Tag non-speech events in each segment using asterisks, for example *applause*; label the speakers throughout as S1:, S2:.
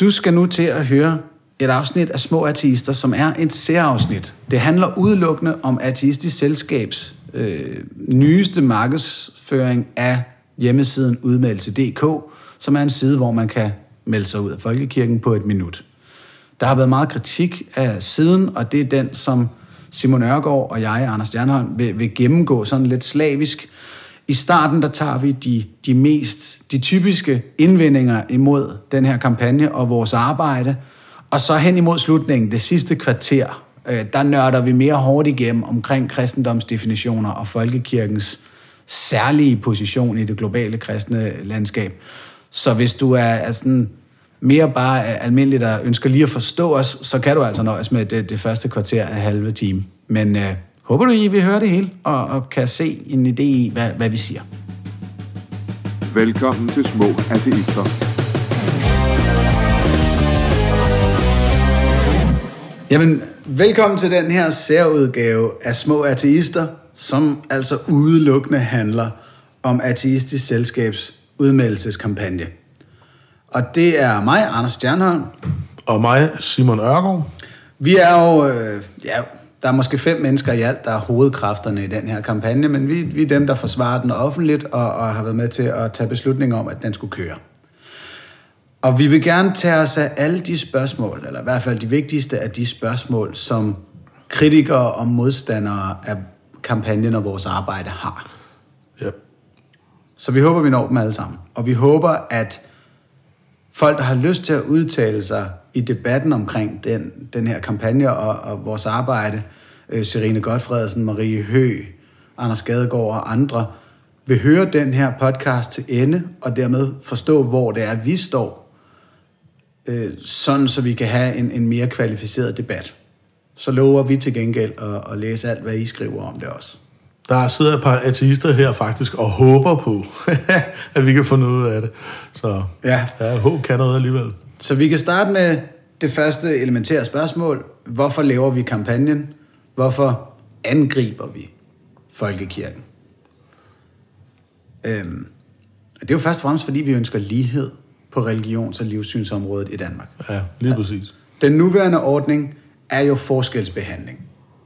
S1: Du skal nu til at høre et afsnit af Små Ateister, som er et særafsnit. Det handler udelukkende om Ateistisk Selskabs øh, nyeste markedsføring af hjemmesiden udmeldelse.dk, som er en side, hvor man kan melde sig ud af Folkekirken på et minut. Der har været meget kritik af siden, og det er den, som Simon Ørgaard og jeg, Anders Stjernholm, vil, vil gennemgå sådan lidt slavisk. I starten, der tager vi de, de mest, de typiske indvendinger imod den her kampagne og vores arbejde, og så hen imod slutningen, det sidste kvarter, øh, der nørder vi mere hårdt igennem omkring kristendomsdefinitioner og folkekirkens særlige position i det globale kristne landskab. Så hvis du er, er sådan mere bare almindeligt der ønsker lige at forstå os, så kan du altså nøjes med det, det første kvarter af halve time. Men øh, håber du, I vil høre det hele og, og kan se en idé i, hvad, hvad vi siger.
S2: Velkommen til Små Ateister.
S1: Jamen, velkommen til den her særudgave af Små Ateister, som altså udelukkende handler om Ateistisk Selskabs udmeldelseskampagne. Og det er mig, Anders Stjernholm.
S3: Og mig, Simon Ørgaard.
S1: Vi er jo, øh, ja, der er måske fem mennesker i alt, der er hovedkræfterne i den her kampagne, men vi, vi er dem, der forsvarer den offentligt og, og har været med til at tage beslutning om, at den skulle køre. Og vi vil gerne tage os af alle de spørgsmål, eller i hvert fald de vigtigste af de spørgsmål, som kritikere og modstandere af kampagnen og vores arbejde har.
S3: Ja.
S1: Så vi håber, vi når dem alle sammen. Og vi håber, at folk, der har lyst til at udtale sig i debatten omkring den, den her kampagne og, og vores arbejde, øh, Serine Godfredsen, Marie Hø, Anders Gadegaard og andre, vil høre den her podcast til ende, og dermed forstå, hvor det er, vi står øh, sådan så vi kan have en, en mere kvalificeret debat. Så lover vi til gengæld at, at læse alt, hvad I skriver om det også.
S3: Der sidder et par ateister her faktisk og håber på, *laughs* at vi kan få noget ud af det. Så
S1: ja.
S3: ja, håb kan noget alligevel.
S1: Så vi kan starte med det første elementære spørgsmål. Hvorfor laver vi kampagnen? Hvorfor angriber vi folkekirken? Øhm, det er jo først og fremmest, fordi vi ønsker lighed på religions- og livssynsområdet i Danmark.
S3: Ja, lige præcis.
S1: Den nuværende ordning er jo forskelsbehandling,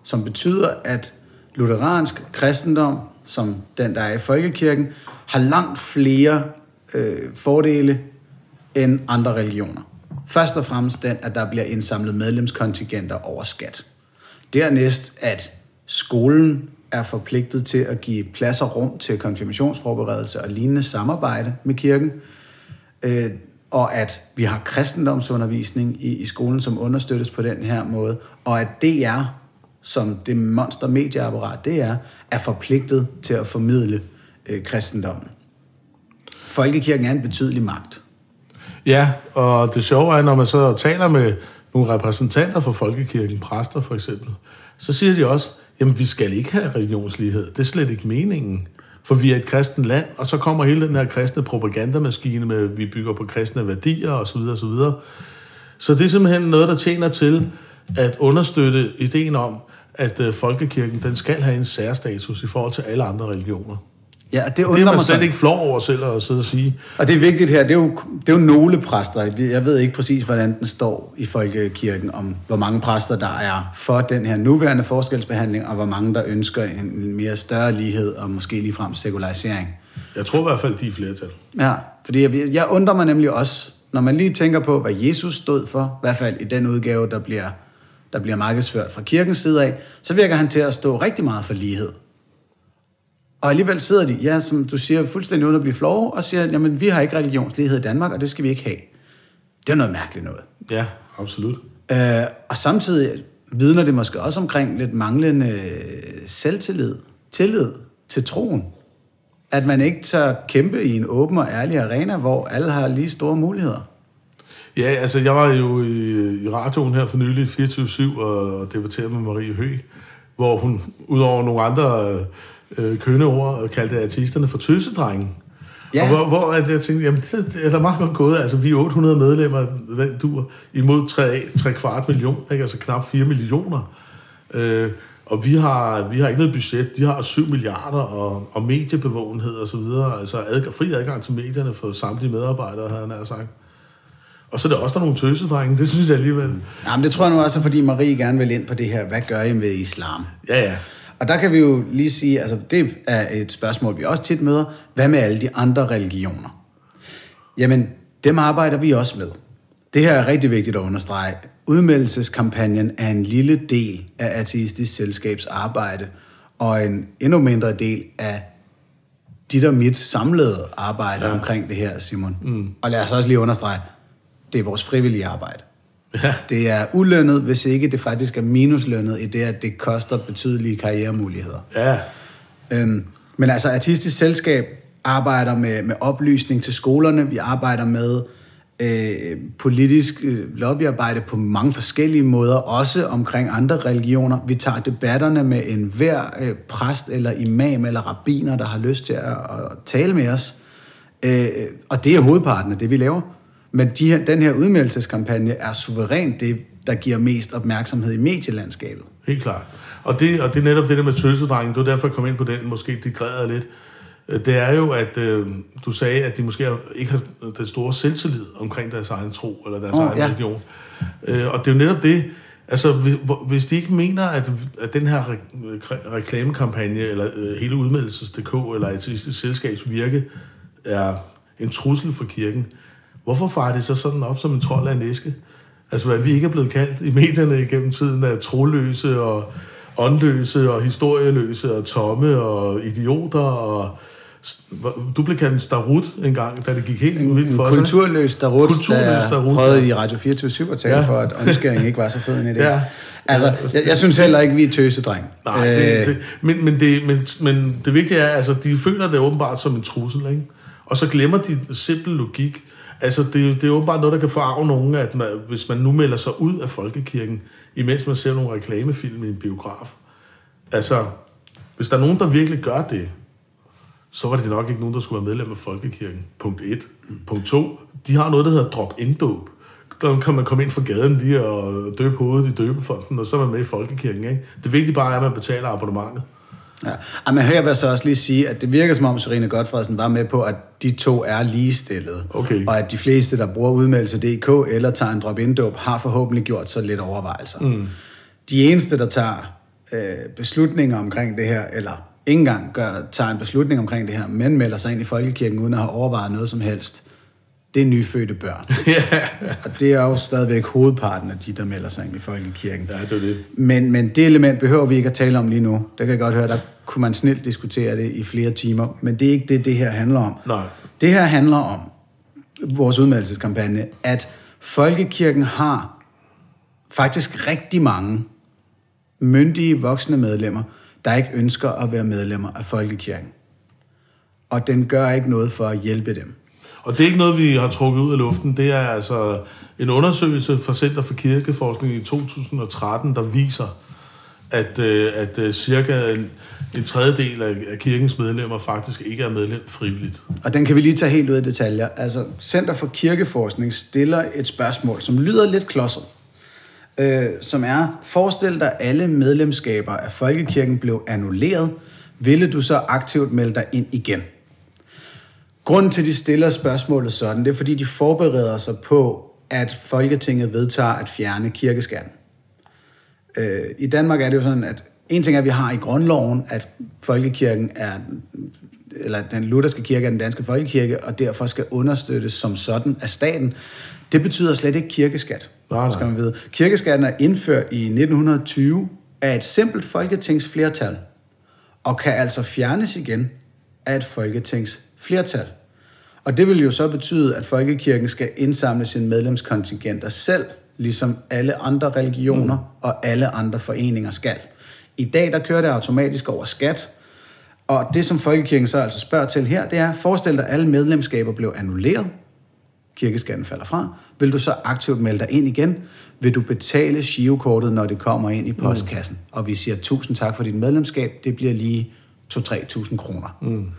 S1: som betyder, at lutheransk kristendom, som den, der er i folkekirken, har langt flere øh, fordele end andre religioner. Først og fremmest den, at der bliver indsamlet medlemskontingenter over skat. Dernæst, at skolen er forpligtet til at give plads og rum til konfirmationsforberedelse og lignende samarbejde med kirken øh, og at vi har kristendomsundervisning i, i skolen, som understøttes på den her måde, og at DR, som det monster medieapparat det er, er forpligtet til at formidle øh, kristendommen. Folkekirken er en betydelig magt.
S3: Ja, og det sjove er, når man så taler med nogle repræsentanter for folkekirken, præster for eksempel, så siger de også, jamen vi skal ikke have religionslighed. Det er slet ikke meningen for vi er et kristent land, og så kommer hele den her kristne propagandamaskine med, at vi bygger på kristne værdier osv. osv. Så det er simpelthen noget, der tjener til at understøtte ideen om, at øh, folkekirken den skal have en særstatus i forhold til alle andre religioner.
S1: Ja, det,
S3: det er man slet ikke flov over selv at sidde og sige.
S1: Og det er vigtigt her, det er, jo, det er jo nogle præster. Jeg ved ikke præcis, hvordan den står i folkekirken, om hvor mange præster, der er for den her nuværende forskelsbehandling, og hvor mange, der ønsker en mere større lighed, og måske ligefrem sekularisering.
S3: Jeg tror i hvert fald, de er flertal.
S1: Ja, fordi jeg, jeg undrer mig nemlig også, når man lige tænker på, hvad Jesus stod for, i hvert fald i den udgave, der bliver, der bliver markedsført fra kirkens side af, så virker han til at stå rigtig meget for lighed. Og alligevel sidder de, ja, som du siger, fuldstændig uden at blive flove, og siger, jamen, vi har ikke religionslighed i Danmark, og det skal vi ikke have. Det er noget mærkeligt noget.
S3: Ja, absolut.
S1: Øh, og samtidig vidner det måske også omkring lidt manglende selvtillid, tillid til troen. At man ikke tør kæmpe i en åben og ærlig arena, hvor alle har lige store muligheder.
S3: Ja, altså jeg var jo i, i radioen her for nylig, 24-7, og debatterede med Marie Høgh, hvor hun, udover nogle andre øh, kønne ord kaldte artisterne for tøsedrenge. Ja. Og hvor, hvor at jeg tænkte, jamen det, det er da meget godt gået. Altså vi er 800 medlemmer, den dur, imod 3, 3 kvart million, ikke? altså knap 4 millioner. Øh, og vi har, vi har ikke noget budget, de har 7 milliarder og, og mediebevågenhed og så videre, altså adgang, fri adgang til medierne for samtlige medarbejdere, havde han sagt. Og så er der også der nogle tøsedrenge, det synes jeg alligevel.
S1: Jamen, det tror jeg nu også, fordi Marie gerne vil ind på det her, hvad gør I med islam?
S3: Ja, ja.
S1: Og der kan vi jo lige sige, altså det er et spørgsmål, vi også tit møder. Hvad med alle de andre religioner? Jamen, dem arbejder vi også med. Det her er rigtig vigtigt at understrege. Udmeldelseskampagnen er en lille del af Ateistisk Selskabs arbejde, og en endnu mindre del af dit og mit samlede arbejde ja. omkring det her, Simon. Mm. Og lad os også lige understrege, det er vores frivillige arbejde.
S3: Ja.
S1: Det er ulønnet, hvis ikke det faktisk er minuslønnet i det, at det koster betydelige karrieremuligheder.
S3: Ja,
S1: Øhm, men altså, Artistisk Selskab arbejder med, med oplysning til skolerne. Vi arbejder med øh, politisk øh, lobbyarbejde på mange forskellige måder, også omkring andre religioner. Vi tager debatterne med en hver øh, præst eller imam eller rabbiner, der har lyst til at, at tale med os. Øh, og det er hovedparten af det, vi laver. Men de her, den her udmeldelseskampagne er suverænt det, der giver mest opmærksomhed i medielandskabet.
S3: helt klart. Og det, og det er netop det der med tøsedrengen, det var derfor, jeg kom ind på den, måske digreret lidt. Øh, Det er jo, at øh, du sagde, at de måske ikke har den store selvtillid omkring deres egen tro, eller deres oh, egen
S1: ja.
S3: religion. Øh, og det er jo netop det, altså hvis, hvis de ikke mener, at, at den her re- reklamekampagne, eller øh, hele udmeldelses.dk, eller et selskabs virke, er en trussel for kirken, hvorfor farer det så sådan op som en trold af en æske? Altså, hvad vi ikke er blevet kaldt i medierne igennem tiden af troløse og åndløse og historieløse og tomme og idioter og du blev kaldt en starut en gang, da det gik helt vildt
S1: En
S3: for sig.
S1: kulturløs derud,
S3: Kulturløs
S1: der
S3: derud,
S1: prøvede i Radio 24 at tale
S3: Ja.
S1: for, at *laughs* omskæring ikke var så fed en idé.
S3: Ja.
S1: Altså, jeg, jeg synes heller ikke, vi er tøsedreng.
S3: Nej, det, det, men, men, det, men, men det vigtige er, altså, de føler det åbenbart som en trussel, ikke? Og så glemmer de simpel logik. Altså, det, er jo- det er åbenbart noget, der kan forarve nogen, at man, hvis man nu melder sig ud af folkekirken, imens man ser nogle reklamefilm i en biograf. Altså, hvis der er nogen, der virkelig gør det, så var det nok ikke nogen, der skulle være medlem af folkekirken. Punkt 1. Punkt 2. De har noget, der hedder drop-in-dåb. Der kan man komme ind fra gaden lige og døbe hovedet i døbefonden, og så er man med i folkekirken. Ikke? Det vigtige bare er, at man betaler abonnementet.
S1: Ja. Men her vil jeg så også lige sige, at det virker som om Serena Godfredsen var med på, at de to er ligestillede.
S3: Okay.
S1: Og at de fleste, der bruger udmeldelse.dk eller tager en drop-in-dåb, har forhåbentlig gjort så lidt overvejelser. Mm. De eneste, der tager øh, beslutninger omkring det her, eller ikke engang gør, tager en beslutning omkring det her, men melder sig ind i folkekirken uden at have overvejet noget som helst, det er nyfødte børn. *laughs*
S3: ja,
S1: Og det er jo stadigvæk hovedparten af de, der melder sig ind i folkekirken.
S3: ja, det er det.
S1: Men, men det element behøver vi ikke at tale om lige nu. Der kan jeg godt høre, der kunne man snilt diskutere det i flere timer. Men det er ikke det, det her handler om.
S3: Nej.
S1: Det her handler om vores udmeldelseskampagne, at folkekirken har faktisk rigtig mange myndige voksne medlemmer, der ikke ønsker at være medlemmer af folkekirken. Og den gør ikke noget for at hjælpe dem.
S3: Og det er ikke noget, vi har trukket ud af luften. Det er altså en undersøgelse fra Center for Kirkeforskning i 2013, der viser, at, øh, at øh, cirka en, en tredjedel af, kirkens medlemmer faktisk ikke er medlem frivilligt.
S1: Og den kan vi lige tage helt ud i detaljer. Altså, Center for Kirkeforskning stiller et spørgsmål, som lyder lidt klodset. Øh, som er, forestil dig, alle medlemskaber af Folkekirken blev annulleret. Ville du så aktivt melde dig ind igen? Grunden til, at de stiller spørgsmålet sådan, det er, fordi de forbereder sig på, at Folketinget vedtager at fjerne kirkeskatten. Øh, I Danmark er det jo sådan, at en ting er, at vi har i grundloven, at folkekirken er, eller den lutherske kirke er den danske folkekirke, og derfor skal understøttes som sådan af staten. Det betyder slet ikke kirkeskat,
S3: Nej, nej.
S1: skal man vide. Kirkeskatten er indført i 1920 af et simpelt folketingsflertal, og kan altså fjernes igen af et folketingsflertal. Og det vil jo så betyde, at folkekirken skal indsamle sine medlemskontingenter selv, ligesom alle andre religioner mm. og alle andre foreninger skal. I dag der kører det automatisk over skat, og det som folkekirken så altså spørger til her, det er, forestil dig, at alle medlemskaber blev annulleret, kirkeskatten falder fra, vil du så aktivt melde dig ind igen? Vil du betale girokortet, når det kommer ind i postkassen? Mm. Og vi siger tusind tak for dit medlemskab, det bliver lige 2-3.000 kroner. Mm.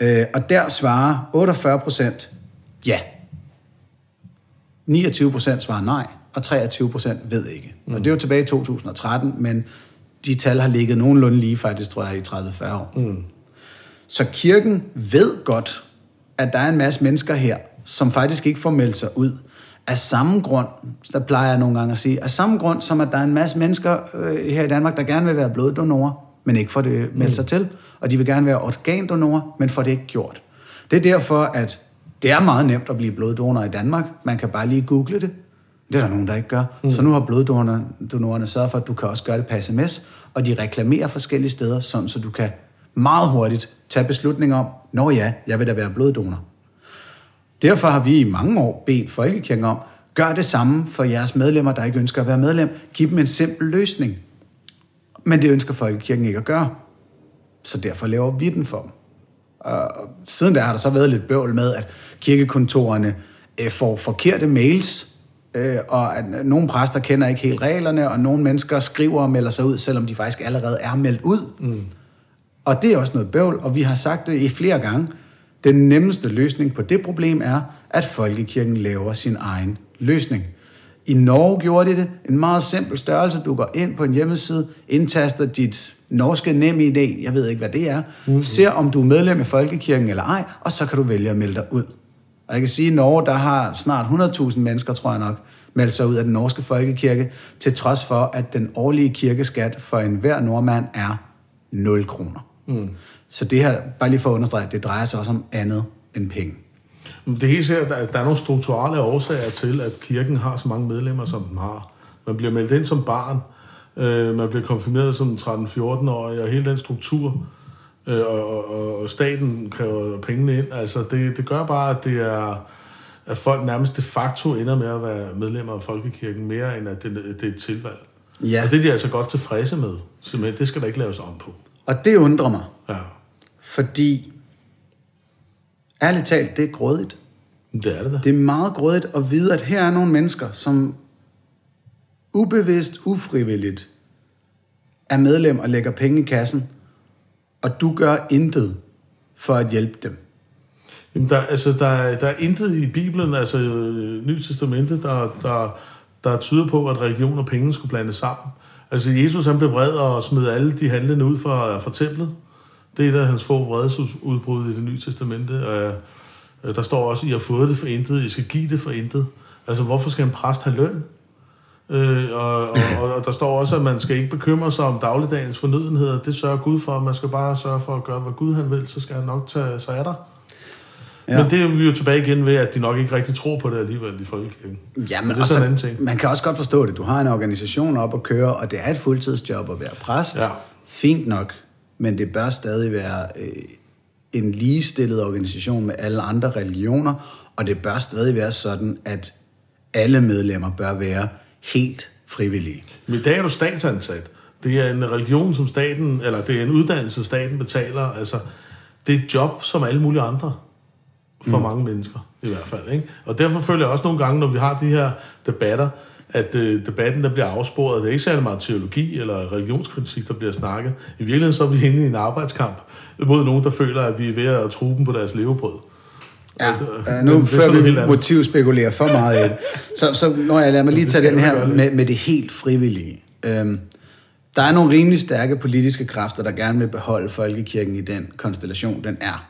S1: Øh, og der svarer 48 procent ja. 29 procent svarer nej, og 23 procent ved ikke. Mm. Og det er jo tilbage i 2013, men de tal har ligget nogenlunde lige faktisk, tror jeg, i 30-40 år. Mm. Så kirken ved godt, at der er en masse mennesker her, som faktisk ikke får meldt sig ud. Af samme grund, der plejer jeg nogle gange at sige, af samme grund som at der er en masse mennesker øh, her i Danmark, der gerne vil være bloddonorer, men ikke får det meldt sig til, og de vil gerne være organdonorer, men får det ikke gjort. Det er derfor, at det er meget nemt at blive bloddonor i Danmark. Man kan bare lige google det. Det er der nogen, der ikke gør. Mm. Så nu har bloddonorerne sørget for, at du kan også gøre det på sms, og de reklamerer forskellige steder, sådan så du kan meget hurtigt tage beslutning om, når ja, jeg vil da være bloddonor. Derfor har vi i mange år bedt Folkekirken om, gør det samme for jeres medlemmer, der ikke ønsker at være medlem. Giv dem en simpel løsning. Men det ønsker Folkekirken ikke at gøre. Så derfor laver vi den for dem. Og siden der har der så været lidt bøvl med, at kirkekontorerne øh, får forkerte mails, øh, og at nogle præster kender ikke helt reglerne, og nogle mennesker skriver og melder sig ud, selvom de faktisk allerede er meldt ud. Mm. Og det er også noget bøvl, og vi har sagt det i flere gange. Den nemmeste løsning på det problem er, at folkekirken laver sin egen løsning. I Norge gjorde de det. En meget simpel størrelse. Du går ind på en hjemmeside, indtaster dit norske nem idé, jeg ved ikke, hvad det er, mm-hmm. ser om du er medlem af folkekirken eller ej, og så kan du vælge at melde dig ud. Og jeg kan sige, at Norge, der har snart 100.000 mennesker, tror jeg nok, meldt sig ud af den norske folkekirke, til trods for, at den årlige kirkeskat for enhver nordmand er 0 kroner. Mm. Så det her, bare lige for at understrege, det drejer sig også om andet end penge.
S3: Det er helt sikkert, at der er nogle strukturelle årsager til, at kirken har så mange medlemmer, som den har. Man bliver meldt ind som barn, øh, man bliver konfirmeret som 13-14-årig, og hele den struktur, øh, og, og, og staten kræver pengene ind. Altså, det, det gør bare, at det er at folk nærmest de facto ender med at være medlemmer af Folkekirken, mere end at det, det er et tilvalg. Ja. Og det er de altså godt tilfredse med. Simpelthen, det skal der ikke laves om på.
S1: Og det undrer mig.
S3: Ja.
S1: Fordi, ærligt talt, det er grådigt.
S3: Det er det da.
S1: Det er meget grådigt at vide, at her er nogle mennesker, som ubevidst, ufrivilligt er medlem og lægger penge i kassen, og du gør intet for at hjælpe dem.
S3: Jamen, der, altså, der, der er intet i Bibelen, altså øh, Nyt Testamentet, der, der, der tyder på, at religion og penge skulle blandes sammen. Altså Jesus han blev vred og smed alle de handlende ud fra, fra templet. Det er der hans få vredesudbrud i det nye testamente. Og, øh, der står også, I har fået det for intet, I skal give det for intet. Altså, hvorfor skal en præst have løn? Øh, og, og, og der står også, at man skal ikke bekymre sig om dagligdagens fornødenheder. Det sørger Gud for. Man skal bare sørge for at gøre, hvad Gud han vil, så skal han nok tage sig af dig. Ja. Men det er vi jo tilbage igen ved, at de nok ikke rigtig tror på det alligevel i folkekirken.
S1: Ja, men, men det er sådan en anden ting. Man kan også godt forstå det. Du har en organisation op at køre, og det er et fuldtidsjob at være præst. Ja. Fint nok, men det bør stadig være øh, en ligestillet organisation med alle andre religioner, og det bør stadig være sådan, at alle medlemmer bør være helt frivillige.
S3: Men i dag er du statsansat. Det er en religion, som staten, eller det er en uddannelse, staten betaler. Altså, det er et job som alle mulige andre for mm. mange mennesker, i hvert fald. Ikke? Og derfor føler jeg også nogle gange, når vi har de her debatter, at øh, debatten der bliver afsporet. Det er ikke særlig meget teologi eller religionskritik, der bliver snakket. I virkeligheden så er vi inde i en arbejdskamp mod nogen, der føler, at vi er ved at true dem på deres levebrød.
S1: Ja, øh, nu før vi motivspekulerer for meget. Så, så når jeg lader mig lige tage den her med, med det helt frivillige. Øhm, der er nogle rimelig stærke politiske kræfter, der gerne vil beholde folkekirken i den konstellation, den er.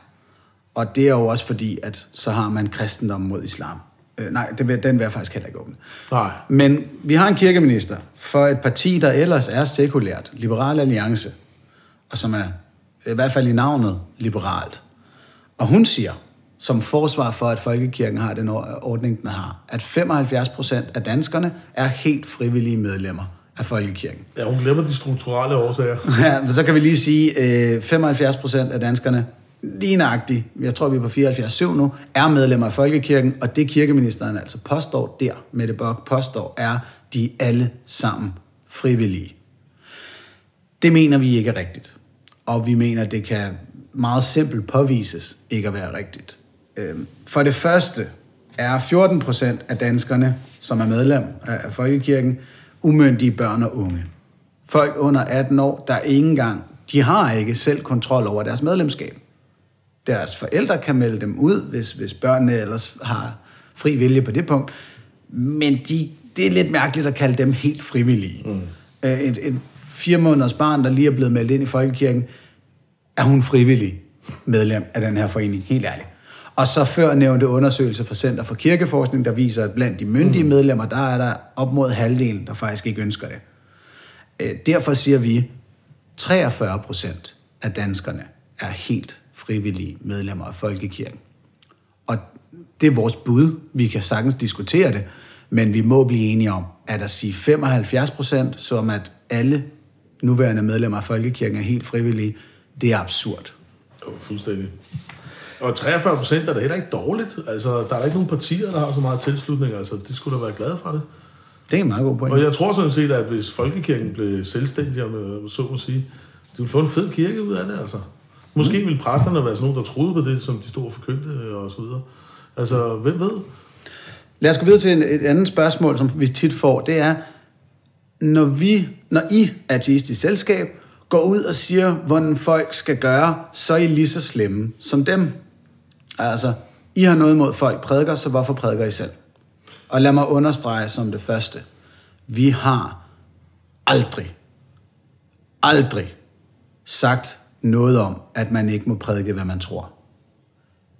S1: Og det er jo også fordi, at så har man kristendom mod islam. Øh, nej, det vil, den vil jeg faktisk heller ikke åbne.
S3: Nej.
S1: Men vi har en kirkeminister for et parti, der ellers er sekulært, Liberal Alliance, og som er i hvert fald i navnet liberalt. Og hun siger, som forsvar for, at folkekirken har den ordning, den har, at 75 procent af danskerne er helt frivillige medlemmer af folkekirken.
S3: Ja, hun glemmer de strukturelle årsager. *laughs*
S1: ja, så kan vi lige sige, at 75 procent af danskerne lige nøjagtigt, jeg tror vi er på 74-7 nu, er medlemmer af Folkekirken, og det kirkeministeren altså påstår der, med det Bock påstår, er, de alle sammen frivillige. Det mener vi ikke er rigtigt. Og vi mener, det kan meget simpelt påvises ikke at være rigtigt. Øhm, for det første er 14 procent af danskerne, som er medlem af Folkekirken, umyndige børn og unge. Folk under 18 år, der ikke engang, de har ikke selv kontrol over deres medlemskab. Deres forældre kan melde dem ud, hvis, hvis børnene ellers har fri vilje på det punkt. Men de, det er lidt mærkeligt at kalde dem helt frivillige. Mm. Øh, et, et fire måneders barn, der lige er blevet meldt ind i folkekirken, er hun frivillig medlem af den her forening, helt ærligt. Og så før nævnte undersøgelse fra Center for Kirkeforskning, der viser, at blandt de myndige mm. medlemmer, der er der op mod halvdelen, der faktisk ikke ønsker det. Øh, Derfor siger vi, 43 procent af danskerne er helt frivillige medlemmer af Folkekirken. Og det er vores bud. Vi kan sagtens diskutere det, men vi må blive enige om, at at sige 75 procent, som at alle nuværende medlemmer af Folkekirken er helt frivillige, det er absurd.
S3: Jo, fuldstændig. Og 43 procent er da heller ikke dårligt. Altså, der er ikke nogen partier, der har så meget tilslutning. Altså, de skulle da være glade for det.
S1: Det er en meget god point.
S3: Og jeg tror sådan set, at hvis Folkekirken blev selvstændig, om så må sige, de ville få en fed kirke ud af det, altså. Måske ville præsterne være sådan nogen, der troede på det, som de stod og forkyndte og så videre. Altså, hvem ved?
S1: Lad os gå videre til et andet spørgsmål, som vi tit får. Det er, når vi, når I, ateistisk selskab, går ud og siger, hvordan folk skal gøre, så er I lige så slemme som dem. Altså, I har noget imod folk prædiker, så hvorfor prædiker I selv? Og lad mig understrege som det første. Vi har aldrig, aldrig sagt noget om, at man ikke må prædike, hvad man tror.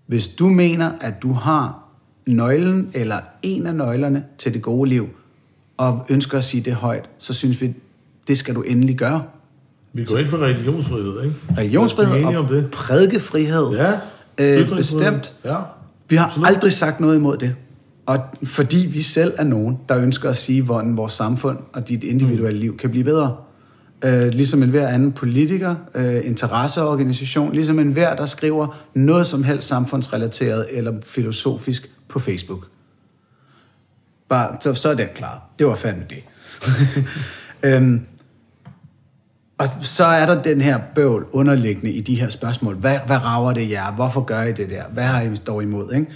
S1: Hvis du mener, at du har nøglen eller en af nøglerne til det gode liv, og ønsker at sige det højt, så synes vi, det skal du endelig gøre.
S3: Vi går ind for religionsfrihed, ikke?
S1: Religionsfrihed og
S3: om det.
S1: prædikefrihed.
S3: Ja.
S1: Øh, bestemt.
S3: Ja.
S1: Vi har
S3: Absolut.
S1: aldrig sagt noget imod det. Og fordi vi selv er nogen, der ønsker at sige, hvordan vores samfund og dit individuelle liv kan blive bedre. Øh, ligesom en hver anden politiker, øh, interesseorganisation, ligesom en hver, der skriver noget som helst samfundsrelateret eller filosofisk på Facebook. Bare, så, så er den klar. Det var fandme det. *laughs* øhm, og så er der den her bøvl underliggende i de her spørgsmål. Hvad, hvad rager det jer? Hvorfor gør I det der? Hvad har I dog imod? Ikke?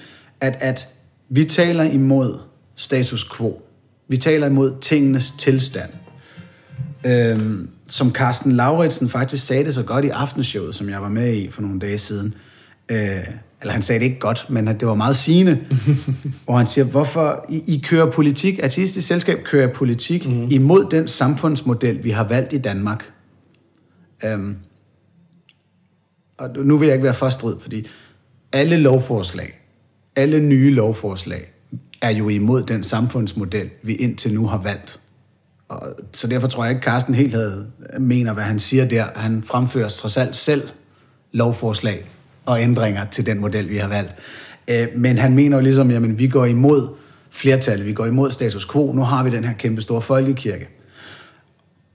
S1: At, at vi taler imod status quo. Vi taler imod tingenes tilstand. Øhm, som Carsten Lauritsen faktisk sagde det så godt i aftenshowet, som jeg var med i for nogle dage siden. Øh, eller han sagde det ikke godt, men det var meget sigende. *laughs* hvor han siger, hvorfor I, I kører politik, ateistisk selskab kører politik mm. imod den samfundsmodel, vi har valgt i Danmark. Øhm, og nu vil jeg ikke være for strid, fordi alle lovforslag, alle nye lovforslag, er jo imod den samfundsmodel, vi indtil nu har valgt. Og, så derfor tror jeg ikke, Carsten helt havde, mener, hvad han siger der. Han fremfører trods alt selv lovforslag og ændringer til den model, vi har valgt. Øh, men han mener jo ligesom, jamen vi går imod flertallet, vi går imod status quo. Nu har vi den her kæmpe store folkekirke.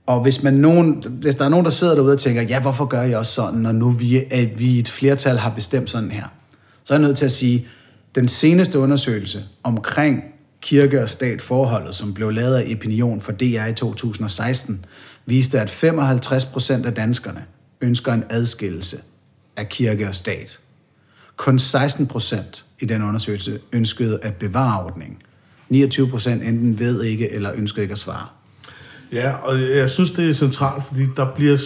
S1: Og hvis, man nogen, hvis der er nogen, der sidder derude og tænker, ja, hvorfor gør jeg også sådan, når nu vi, at vi et flertal har bestemt sådan her, så er jeg nødt til at sige, den seneste undersøgelse omkring kirke- og stat-forholdet, som blev lavet af Opinion for DR i 2016, viste, at 55 procent af danskerne ønsker en adskillelse af kirke og stat. Kun 16 procent i den undersøgelse ønskede at bevare ordningen. 29 procent enten ved ikke eller ønskede ikke at svare.
S3: Ja, og jeg synes, det er centralt, fordi der bliver...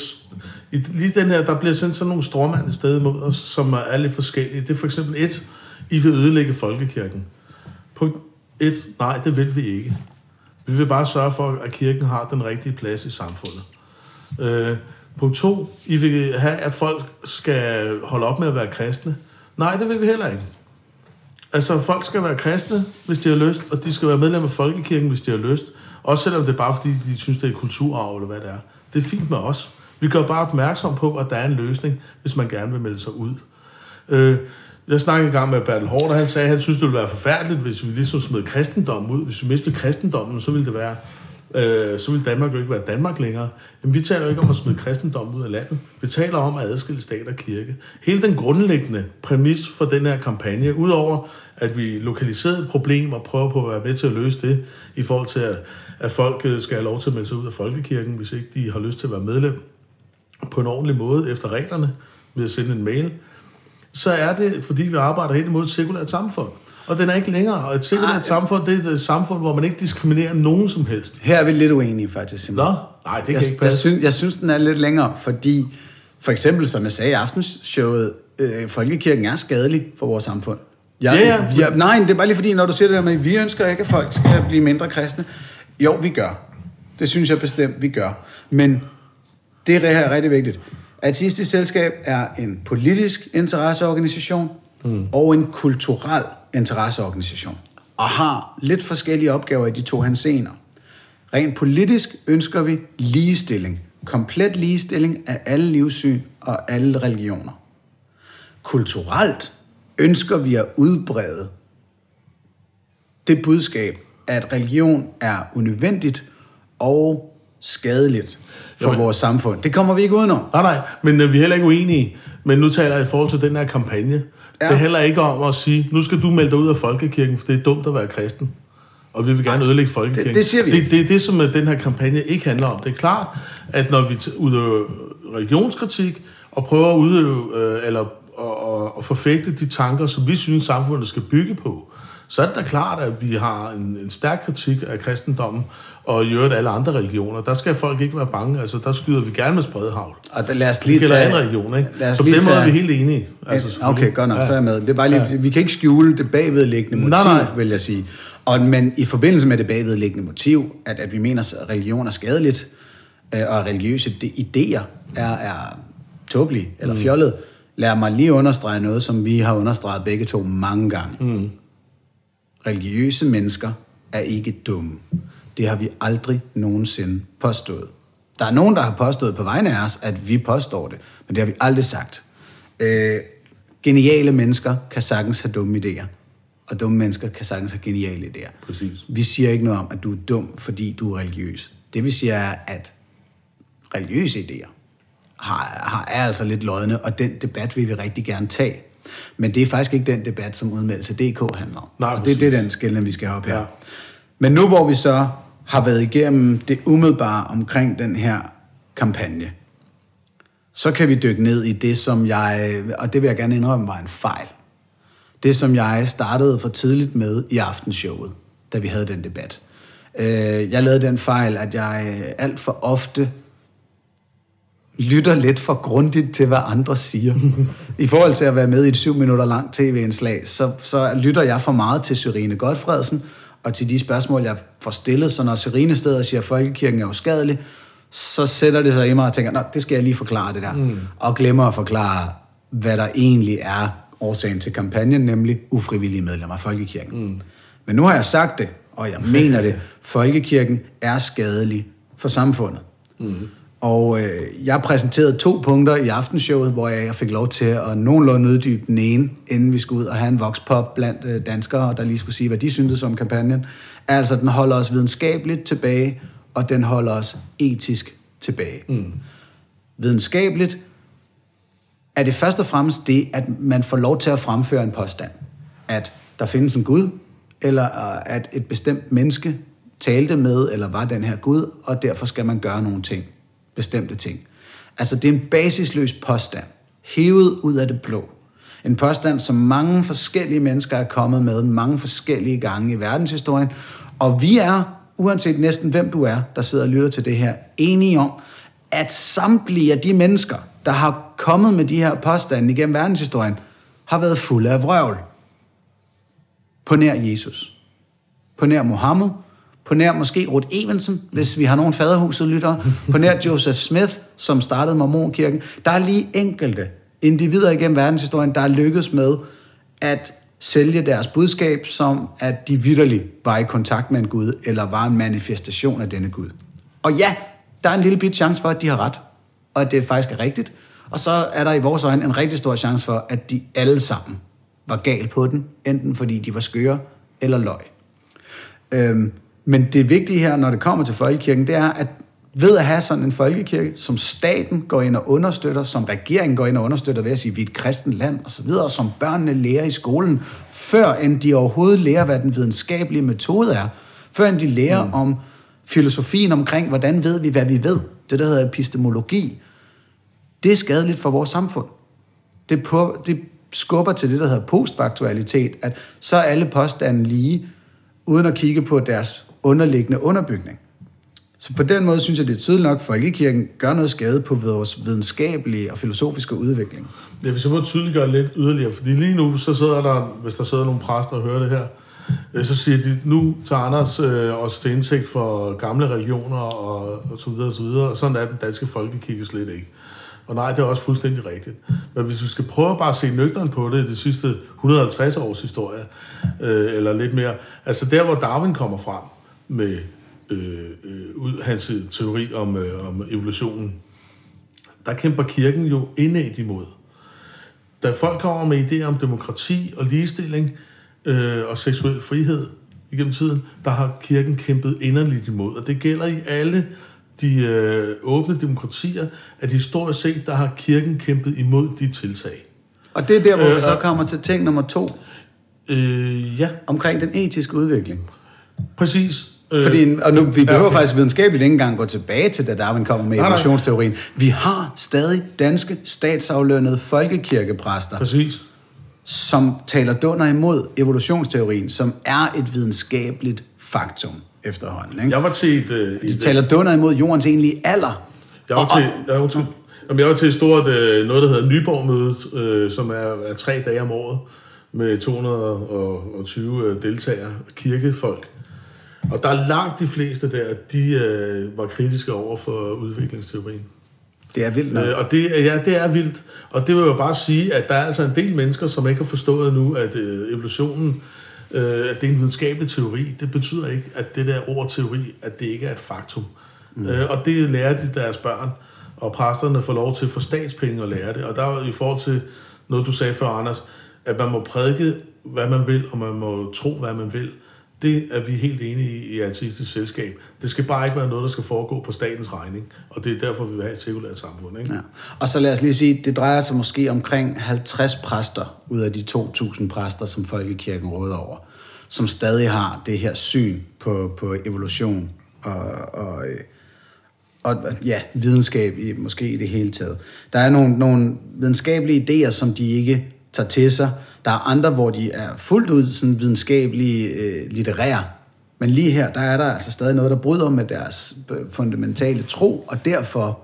S3: I lige den her, der bliver sendt sådan nogle stråmand i stedet mod os, som er lidt forskellige. Det er for eksempel et, I vil ødelægge folkekirken. Punkt et, nej, det vil vi ikke. Vi vil bare sørge for, at kirken har den rigtige plads i samfundet. Øh, punkt to, I vil have, at folk skal holde op med at være kristne. Nej, det vil vi heller ikke. Altså, folk skal være kristne, hvis de har lyst, og de skal være medlem af folkekirken, hvis de har lyst. Også selvom det er bare fordi, de synes, det er kulturarv, eller hvad det er. Det er fint med os. Vi gør bare opmærksom på, at der er en løsning, hvis man gerne vil melde sig ud. Øh, jeg snakkede en gang med Bertel Hård, og han sagde, at han synes, det ville være forfærdeligt, hvis vi ligesom smed kristendommen ud. Hvis vi mistede kristendommen, så ville det være øh, så ville Danmark jo ikke være Danmark længere. Men vi taler jo ikke om at smide kristendommen ud af landet. Vi taler om at adskille stat og kirke. Hele den grundlæggende præmis for den her kampagne, udover at vi lokaliserede et problem og prøver på at være med til at løse det, i forhold til, at, at folk øh, skal have lov til at melde sig ud af folkekirken, hvis ikke de har lyst til at være medlem på en ordentlig måde efter reglerne, ved at sende en mail, så er det, fordi vi arbejder hen imod et sekulært samfund. Og den er ikke længere. Og et sekulært
S1: Ej.
S3: samfund, det er et samfund, hvor man ikke diskriminerer nogen som helst.
S1: Her er vi lidt uenige faktisk, Simon.
S3: Nå, nej, det kan
S1: jeg,
S3: ikke
S1: jeg,
S3: passe.
S1: synes, jeg synes, den er lidt længere, fordi for eksempel, som jeg sagde i aftenshowet, øh, folkekirken er skadelig for vores samfund. Jeg,
S3: Ja, ja.
S1: Jeg, nej, det er bare lige fordi, når du siger det der med, at vi ønsker ikke, at folk skal blive mindre kristne. Jo, vi gør. Det synes jeg bestemt, vi gør. Men det her er rigtig vigtigt. Ateistisk Selskab er en politisk interesseorganisation. mm. og en kulturel interesseorganisation, og har lidt forskellige opgaver i de to henseender. Rent politisk ønsker vi ligestilling, komplet ligestilling af alle livssyn og alle religioner. Kulturelt ønsker vi at udbrede det budskab, at religion er unødvendigt og skadeligt for
S3: Jamen.
S1: vores samfund. Det kommer vi ikke udenom.
S3: Nej, nej, men øh, vi er heller ikke uenige. Men nu taler jeg i forhold til den her kampagne. Ja. Det handler ikke om at sige, nu skal du melde dig ud af folkekirken, for det er dumt at være kristen. Og vi vil gerne ødelægge folkekirken.
S1: det- det siger vi
S3: Det, det er det, som øh, den her kampagne ikke handler om. Det er klart, at når vi udøver religionskritik og prøver at udøve, øh, eller og, og, og forfægte de tanker, som vi synes, samfundet skal bygge på, så er det da klart, at vi har en, en stærk kritik af kristendommen, og i øvrigt alle andre religioner. Der skal folk ikke være bange. Altså, der skyder vi gerne med spredhavl.
S1: Og da, lad os
S3: Det
S1: lige
S3: gælder
S1: tage...
S3: anden religion, ikke?
S1: Lad os
S3: Så på den måde
S1: tage-
S3: er vi helt enige. Altså.
S1: Okay, godt nok,
S3: Ja.
S1: så er jeg med. Det er bare lige, ja. Vi kan ikke skjule det bagvedliggende motiv,
S3: Nej,
S1: nej, vil jeg sige. Og, men i forbindelse med det bagvedliggende motiv, at, at vi mener, at religion er skadeligt, øh, og religiøse idéer er, er tåbelige eller
S3: Mm.
S1: fjollet, lad mig lige understrege noget, som vi har understreget begge to mange gange. Mm. Religiøse mennesker er ikke dumme. Det har vi aldrig nogensinde påstået. Der er nogen, der har påstået på vegne af os, at vi påstår det, men det har vi aldrig sagt. Øh, geniale mennesker kan sagtens have dumme idéer, og dumme mennesker kan sagtens have geniale idéer.
S3: Præcis.
S1: Vi siger ikke noget om, at du er dum, fordi du er religiøs. Det vi siger er, at religiøse idéer har, har, er altså lidt lodne, og den debat vil vi rigtig gerne tage. Men det er faktisk ikke den debat, som udmeldelse DK handler om.
S3: Nej,
S1: og det, det er den skældning, vi skal have op her.
S3: Ja.
S1: Ja. Men nu hvor vi så har været igennem det umiddelbare omkring den her kampagne, så kan vi dykke ned i det, som jeg, og det vil jeg gerne indrømme, var en fejl. Det, som jeg startede for tidligt med i aftenshowet, da vi havde den debat. Øh, Jeg lavede den fejl, at jeg alt for ofte lytter lidt for grundigt til, hvad andre siger. I forhold til at være med i et syv minutter langt tv-indslag, så, så lytter jeg for meget til Syrine Godfredsen, og til de spørgsmål, jeg får stillet. Så når Syrine steder siger, at folkekirken er uskadelig, så sætter det sig i mig og tænker, Nå, det skal jeg lige forklare det der. Mm. Og glemmer at forklare, hvad der egentlig er årsagen til kampagnen, nemlig ufrivillige medlemmer af folkekirken. Mm. Men nu har jeg sagt det, og jeg mener det. *laughs* Folkekirken er skadelig for samfundet. Mm. Og øh, jeg præsenterede to punkter i aftenshowet, hvor jeg fik lov til at nogenlunde uddybe den ene, inden vi skulle ud og have en voxpop blandt øh, danskere, der lige skulle sige, hvad de syntes om kampagnen. Altså, den holder os videnskabeligt tilbage, og den holder os etisk tilbage. Mm. Videnskabeligt er det først og fremmest det, at man får lov til at fremføre en påstand. At der findes en Gud, eller øh, at et bestemt menneske talte med, eller var den her Gud, og derfor skal man gøre nogle ting. Bestemte ting. Altså, det er en basisløs påstand. Hævet ud af det blå. En påstand, som mange forskellige mennesker er kommet med mange forskellige gange i verdenshistorien. Og vi er, uanset næsten hvem du er, der sidder og lytter til det her, enige om, at samtlige af de mennesker, der har kommet med de her påstande igennem verdenshistorien, har været fulde af vrøvl. På nær Jesus. På nær Mohammed. På nær måske Ruth Evensen, hvis vi har nogen faderhuset lytter, På nær Joseph Smith, som startede Mormonkirken. Der er lige enkelte individer igennem verdenshistorien, der er lykkedes med at sælge deres budskab, som at de vidderligt var i kontakt med en Gud, eller var en manifestation af denne Gud. Og ja, der er en lille bit chance for, at de har ret, og at det faktisk er rigtigt. Og så er der i vores øjne en rigtig stor chance for, at de alle sammen var gal på den, enten fordi de var skøre eller løg. Øhm, men det vigtige her, når det kommer til folkekirken, det er, at ved at have sådan en folkekirke, som staten går ind og understøtter, som regeringen går ind og understøtter ved at sige, at vi er et kristent land osv., og som børnene lærer i skolen, før end de overhovedet lærer, hvad den videnskabelige metode er, før end de lærer mm. om filosofien omkring, hvordan ved vi, hvad vi ved, det der hedder epistemologi, det er skadeligt for vores samfund. Det, på, det skubber til det, der hedder postfaktualitet, at så er alle påstanden lige, uden at kigge på deres underliggende underbygning. Så på den måde synes jeg, det er tydeligt nok, at folkekirken gør noget skade på vores videnskabelige og filosofiske udvikling.
S3: Det hvis jeg må tydeliggøre lidt yderligere, fordi lige nu, så sidder der, hvis der sidder nogle præster og hører det her, øh, så siger de, nu tager Anders øh, os til indsigt for gamle religioner og, og så videre og så videre, og sådan er den danske folkekirke slet ikke. Og nej, det er også fuldstændig rigtigt. Men hvis vi skal prøve bare at se nøgteren på det, i de sidste 150 års historie, øh, eller lidt mere, altså der, hvor Darwin kommer frem med øh, øh, ud, hans teori om, øh, om evolutionen, der kæmper kirken jo indad imod. Da folk kommer med idéer om demokrati og ligestilling øh, og seksuel frihed igennem tiden, der har kirken kæmpet inderligt imod. Og det gælder i alle de øh, åbne demokratier, at historisk set, der har kirken kæmpet imod de tiltag.
S1: Og det er der, hvor
S3: Øh,
S1: vi så kommer til ting nummer to,
S3: Øh, ja,
S1: omkring den etiske udvikling.
S3: præcis. Øh,
S1: Fordi, og nu, vi behøver
S3: ja.
S1: faktisk videnskabeligt ikke engang gå tilbage til, da Darwin kommer med evolutionsteorien. Vi har stadig danske statsaflønnede folkekirkepræster,
S3: Præcis.
S1: som taler dunder imod evolutionsteorien, som er et videnskabeligt faktum efterhånden. Ikke?
S3: Jeg var til et... Øh,
S1: De taler dunder imod jordens egentlige alder.
S3: Jeg var til, jeg var til, jamen, jeg var til et stort, øh, noget der hedder Nyborg-mødet, øh, som er, er tre dage om året, med 220 øh, deltagere, kirkefolk. Og der er langt de fleste der, de øh, var kritiske over for udviklingsteorien.
S1: Det er vildt nok.
S3: Øh, og det, er- ja, det er vildt. Og det vil jo bare sige, at der er altså en del mennesker, som ikke har forstået nu, at øh, evolutionen, øh, at det er en videnskabelig teori. Det betyder ikke, at det der ord teori, at det ikke er et faktum. Mm. Øh, og det lærer de deres børn, og præsterne får lov til for statspenge at lære det. Og der er i forhold til noget, du sagde før, Anders, at man må prædike, hvad man vil, og man må tro, hvad man vil. Det er vi helt enige i i artistisk selskab. Det skal bare ikke være noget, der skal foregå på statens regning. Og det er derfor, vi vil have et sekulært samfund. Ikke?
S1: Ja. Og så lad os lige sige, det drejer sig måske omkring 50 præster ud af de 2.000 præster, som Folkekirken råder over, som stadig har det her syn på, på evolution og, og, og ja, videnskab i, måske i det hele taget. Der er nogle, nogle videnskabelige idéer, som de ikke tager til sig. Der er andre, hvor de er fuldt ud sådan videnskabelige, øh, litterære. Men lige her, der er der altså stadig noget, der bryder med deres øh, fundamentale tro, og derfor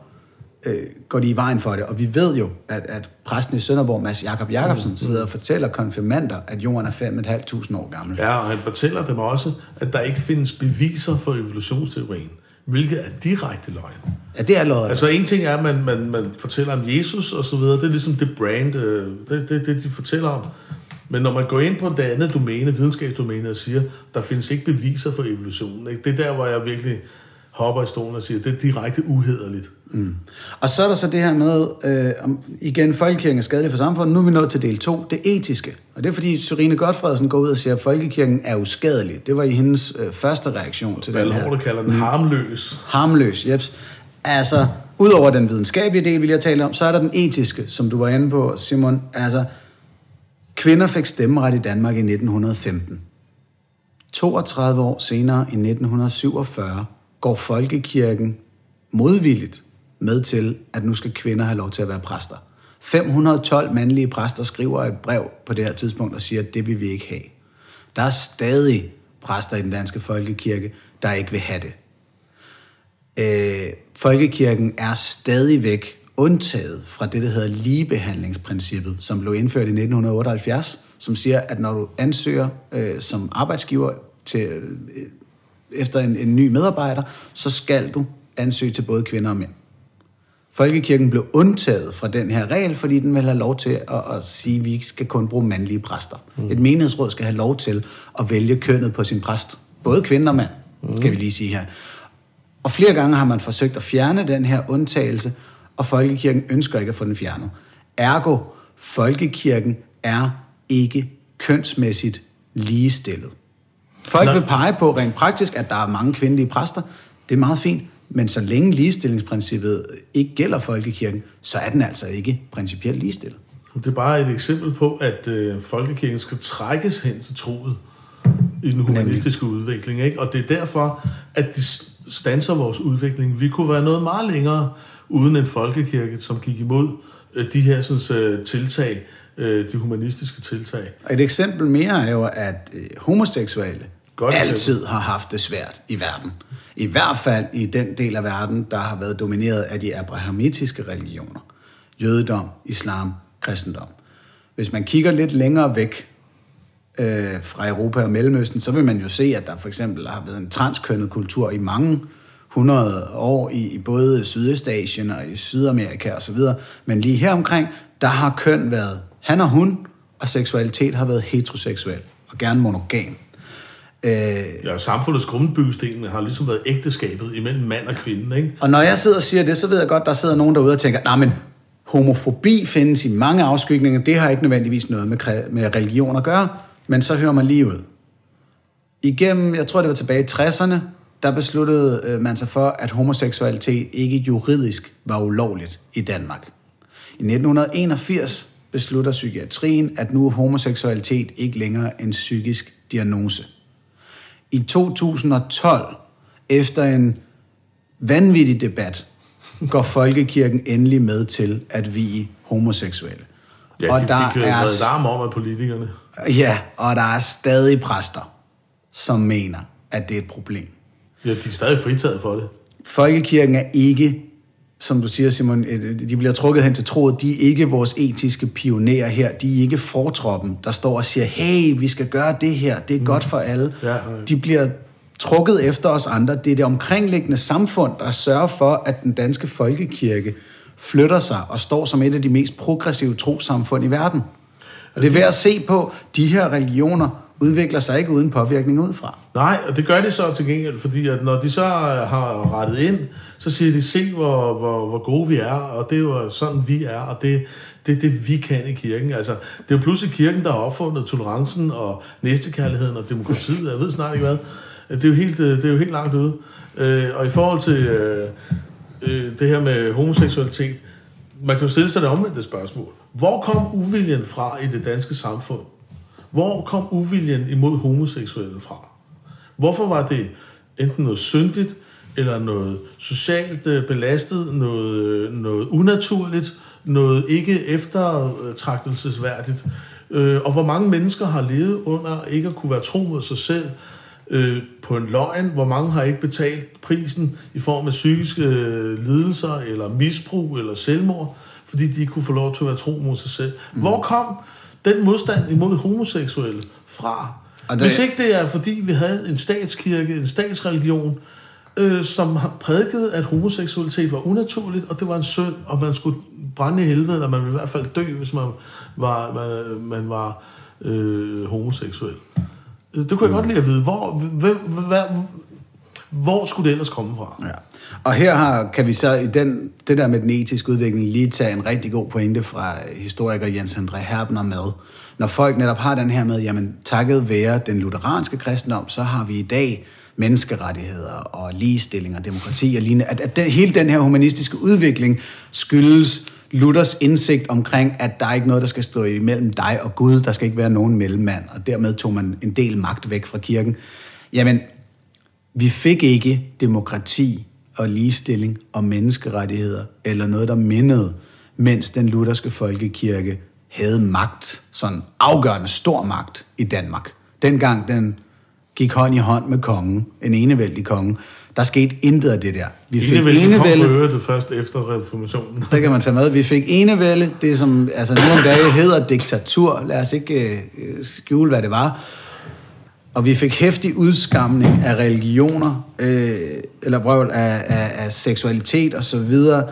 S1: øh, går de i vejen for det. Og vi ved jo, at, at præsten i Sønderborg, Mads Jakob Jacobsen, mm. sidder og fortæller konfirmander, at jorden er 5.500 år gammel.
S3: Ja, og han fortæller dem også, at der ikke findes beviser for evolutionsteorien, hvilket er direkte løgn.
S1: Ja, det er løjet.
S3: Altså en ting er, at man, man, man fortæller om Jesus og så videre, det er ligesom det brand, øh, det, det, det de fortæller om. Men når man går ind på det andet domæne, videnskabsdomæne, og siger, der findes ikke beviser for evolutionen, ikke? det er der, hvor jeg virkelig hopper i stolen og siger, det er direkte uhederligt.
S1: Mm. Og så er der så det her med, øh, om, igen, folkekirken er skadelig for samfundet. Nu er vi nået til del 2, det etiske. Og det er fordi Sørine Godfredsen går ud og siger, at folkekirken er uskadelig. Det var i hendes øh, første reaktion til den her.
S3: Valhorte kalder den harmløs.
S1: Harmløs, jeps. Altså, udover den videnskabelige del, vil jeg tale om, så er der den etiske, som du var inde på, Simon. Altså, kvinder fik stemmeret i Danmark i 1915. 32 år senere, i 1947, går folkekirken modvilligt med til, at nu skal kvinder have lov til at være præster. 512 mandlige præster skriver et brev på det her tidspunkt og siger, at det vil vi ikke have. Der er stadig præster i den danske folkekirke, der ikke vil have det. Øh, folkekirken er stadigvæk undtaget fra det, der hedder ligebehandlingsprincippet, som blev indført i 1978, som siger, at når du ansøger øh, som arbejdsgiver til, øh, efter en, en ny medarbejder, så skal du ansøge til både kvinder og mænd. Folkekirken blev undtaget fra den her regel, fordi den vil have lov til at, at sige, at vi skal kun bruge mandlige præster. Mm. Et menighedsråd skal have lov til at vælge kønnet på sin præst. Både kvinde og mand, mm. skal vi lige sige her. Og flere gange har man forsøgt at fjerne den her undtagelse, og folkekirken ønsker ikke at få den fjernet. Ergo, folkekirken er ikke kønsmæssigt ligestillet. Folk
S3: Nej.
S1: vil pege på rent praktisk, at der er mange kvindelige præster. Det er meget fint. Men så længe ligestillingsprincippet ikke gælder folkekirken, så er den altså ikke principielt ligestillet.
S3: Det er bare et eksempel på, at øh, folkekirken skal trækkes hen til troet i den humanistiske udvikling. Ikke? Og det er derfor, at de stanser vores udvikling. Vi kunne være noget meget længere uden en folkekirke, som gik imod øh, de her sådan, øh, tiltag, øh, de humanistiske tiltag.
S1: Og et eksempel mere er jo, at øh, homoseksuelle
S3: Godt
S1: altid har haft det svært i verden. I hvert fald i den del af verden, der har været domineret af de abrahamitiske religioner. Jødedom, islam, kristendom. Hvis man kigger lidt længere væk øh, fra Europa og Mellemøsten, så vil man jo se, at der for eksempel har været en transkønnet kultur i mange 100 år i, i både Sydøstasien og i Sydamerika og så videre. Men lige her omkring, der har køn været han og hun, og seksualitet har været heteroseksuel og gerne monogam.
S3: Øh, ja, samfundets grundbyggesten har ligesom været ægteskabet imellem mand og kvinde, ikke?
S1: Og når jeg sidder og siger det, så ved jeg godt, der sidder nogen derude og tænker, nej, men homofobi findes i mange afskygninger, det har ikke nødvendigvis noget med, med religion at gøre, men så hører man lige ud. Igennem, jeg tror det var tilbage i 60'erne, der besluttede øh, man sig for, at homoseksualitet ikke juridisk var ulovligt i Danmark. I 1981 beslutter psykiatrien, at nu er homoseksualitet ikke længere en psykisk diagnose. I 2012, efter en vanvittig debat, går folkekirken endelig med til at vi homoseksuelle.
S3: Ja, og de der fik er larm om af politikerne.
S1: Ja, og der er stadig præster, som mener, at det er et problem.
S3: Ja, de er stadig fritaget for det.
S1: Folkekirken er ikke, som du siger Simon, de bliver trukket hen til troet, de er ikke vores etiske pionerer her, de er ikke fortroppen, der står og siger, hey, vi skal gøre det her, det er mm. godt for alle. Ja, ja. De bliver trukket efter os andre. Det er det omkringliggende samfund, der sørger for, at den danske folkekirke flytter sig og står som et af de mest progressive trosamfund i verden. Og det er værd at se på, de her religioner udvikler sig ikke uden påvirkning udefra.
S3: Nej, og det gør de så til gengæld, fordi at når de så øh, har rettet ind, så siger de, se hvor, hvor, hvor gode vi er, og det er jo sådan, vi er, og det, det er det, vi kan i kirken. Altså, det er jo pludselig kirken, der har opfundet tolerancen og næstekærligheden og demokratiet, jeg ved snart ikke hvad. Det er jo helt, øh, det er jo helt langt ude. Øh, og i forhold til det her med homoseksualitet, man kan jo stille sig det omvendte spørgsmål. Hvor kom uviljen fra i det danske samfund? Hvor kom uviljen imod homoseksuelle fra? Hvorfor var det enten noget syndigt, eller noget socialt belastet, noget, noget unaturligt, noget ikke eftertragtelsesværdigt? Og hvor mange mennesker har levet under ikke at kunne være tro mod sig selv, øh, på en løgn, hvor mange har ikke betalt prisen i form af psykiske øh, lidelser, eller misbrug, eller selvmord, fordi de ikke kunne få lov til at være tro mod sig selv. Mm. Hvor kom den modstand imod homoseksuelle fra? Og det... Hvis ikke det er, fordi vi havde en statskirke, en statsreligion, øh, som har prædiket, at homoseksualitet var unaturligt, og det var en synd, og man skulle brænde i helvede, eller man ville i hvert fald dø, hvis man var, man, man var øh, homoseksuel. Det kunne jeg mm. godt lide at vide. Hvor, hvem, hvad, hvor skulle det ellers komme fra?
S1: Ja. Og her har, kan vi så i den, det der med den etiske udvikling lige tage en rigtig god pointe fra historiker Jens André Herbner med. Når folk netop har den her med, jamen takket være den lutheranske kristendom, så har vi i dag menneskerettigheder og ligestilling og demokrati og lignende. At, at den, hele den her humanistiske udvikling skyldes Luthers indsigt omkring, at der er ikke noget, der skal stå imellem dig og Gud, der skal ikke være nogen mellemmand, og dermed tog man en del magt væk fra kirken. Jamen, vi fik ikke demokrati og ligestilling og menneskerettigheder, eller noget, der mindede, mens den lutherske folkekirke havde magt, sådan afgørende stor magt i Danmark. Dengang den gik hånd i hånd med kongen, en enevældig konge, der skete intet af det der.
S3: Vi fik enevælde. Kom det først efter reformationen.
S1: Der kan man tage med. Vi fik enevælde, det som altså nogle dage hedder diktatur. Lad os ikke øh, skjule, hvad det var. Og vi fik hæftig udskamning af religioner, øh, eller vrøvl af, af, af seksualitet og så videre.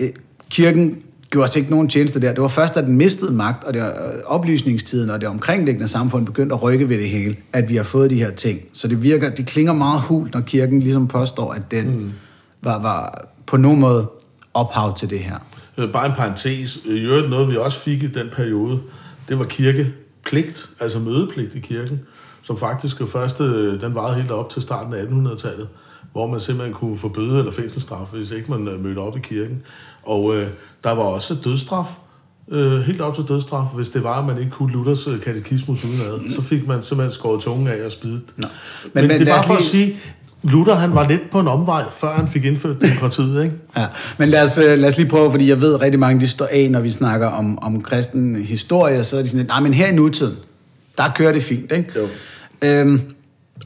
S1: Øh, kirken gjorde os ikke nogen tjeneste der. Det var først, da den mistede magt, og det øh, oplysningstiden og det omkringliggende samfund begyndte at rykke ved det hele, at vi har fået de her ting. Så det virker, det klinger meget hult, når kirken ligesom påstår, at den mm. var, var på nogen måde ophav til det her.
S3: Øh, bare en parentes. I øvrigt noget, vi også fik i den periode, det var kirkepligt, altså mødepligt i kirken, som faktisk første, øh, den varede helt op til starten af 1800-tallet, hvor man simpelthen kunne få bøde eller fængselsstraf, hvis ikke man mødte op i kirken. Og øh, der var også dødstraf, øh, helt op til dødstraf, hvis det var, at man ikke kunne Luthers øh, katekismus udenad. Så fik man simpelthen skåret tungen af og spidet. Men, men, men det er bare for lige... at sige, Luther han var lidt på en omvej, før han fik indført demokratiet, ikke?
S1: Ja, men lad os, øh, lad os lige prøve, fordi jeg ved rigtig mange, de står af, når vi snakker om, om kristen historie, så er de sådan, nej, men her i nutiden, der kører det fint, ikke? Jo. Øhm,